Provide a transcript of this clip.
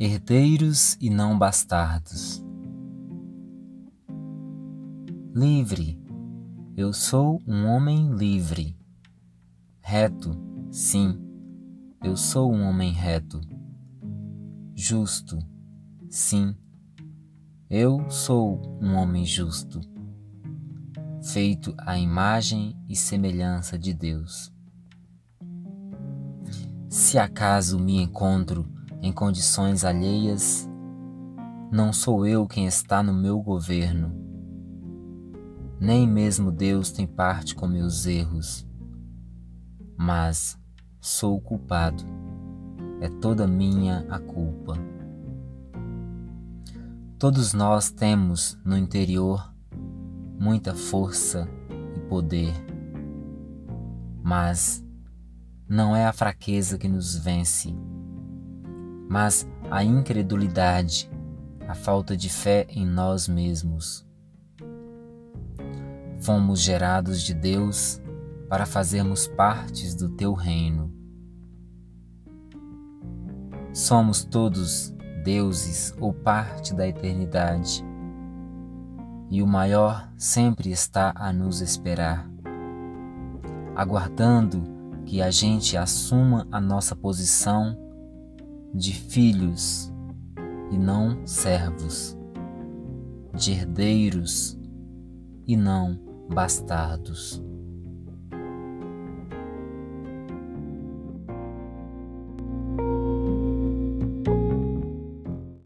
herdeiros e não bastardos. Livre, eu sou um homem livre. Reto, sim, eu sou um homem reto. Justo, sim, eu sou um homem justo, feito à imagem e semelhança de Deus. Se acaso me encontro em condições alheias, não sou eu quem está no meu governo. Nem mesmo Deus tem parte com meus erros. Mas sou culpado. É toda minha a culpa. Todos nós temos no interior muita força e poder, mas não é a fraqueza que nos vence mas a incredulidade, a falta de fé em nós mesmos. Fomos gerados de Deus para fazermos partes do teu reino. Somos todos deuses ou parte da eternidade, e o maior sempre está a nos esperar, aguardando que a gente assuma a nossa posição de filhos e não servos, de herdeiros e não bastardos.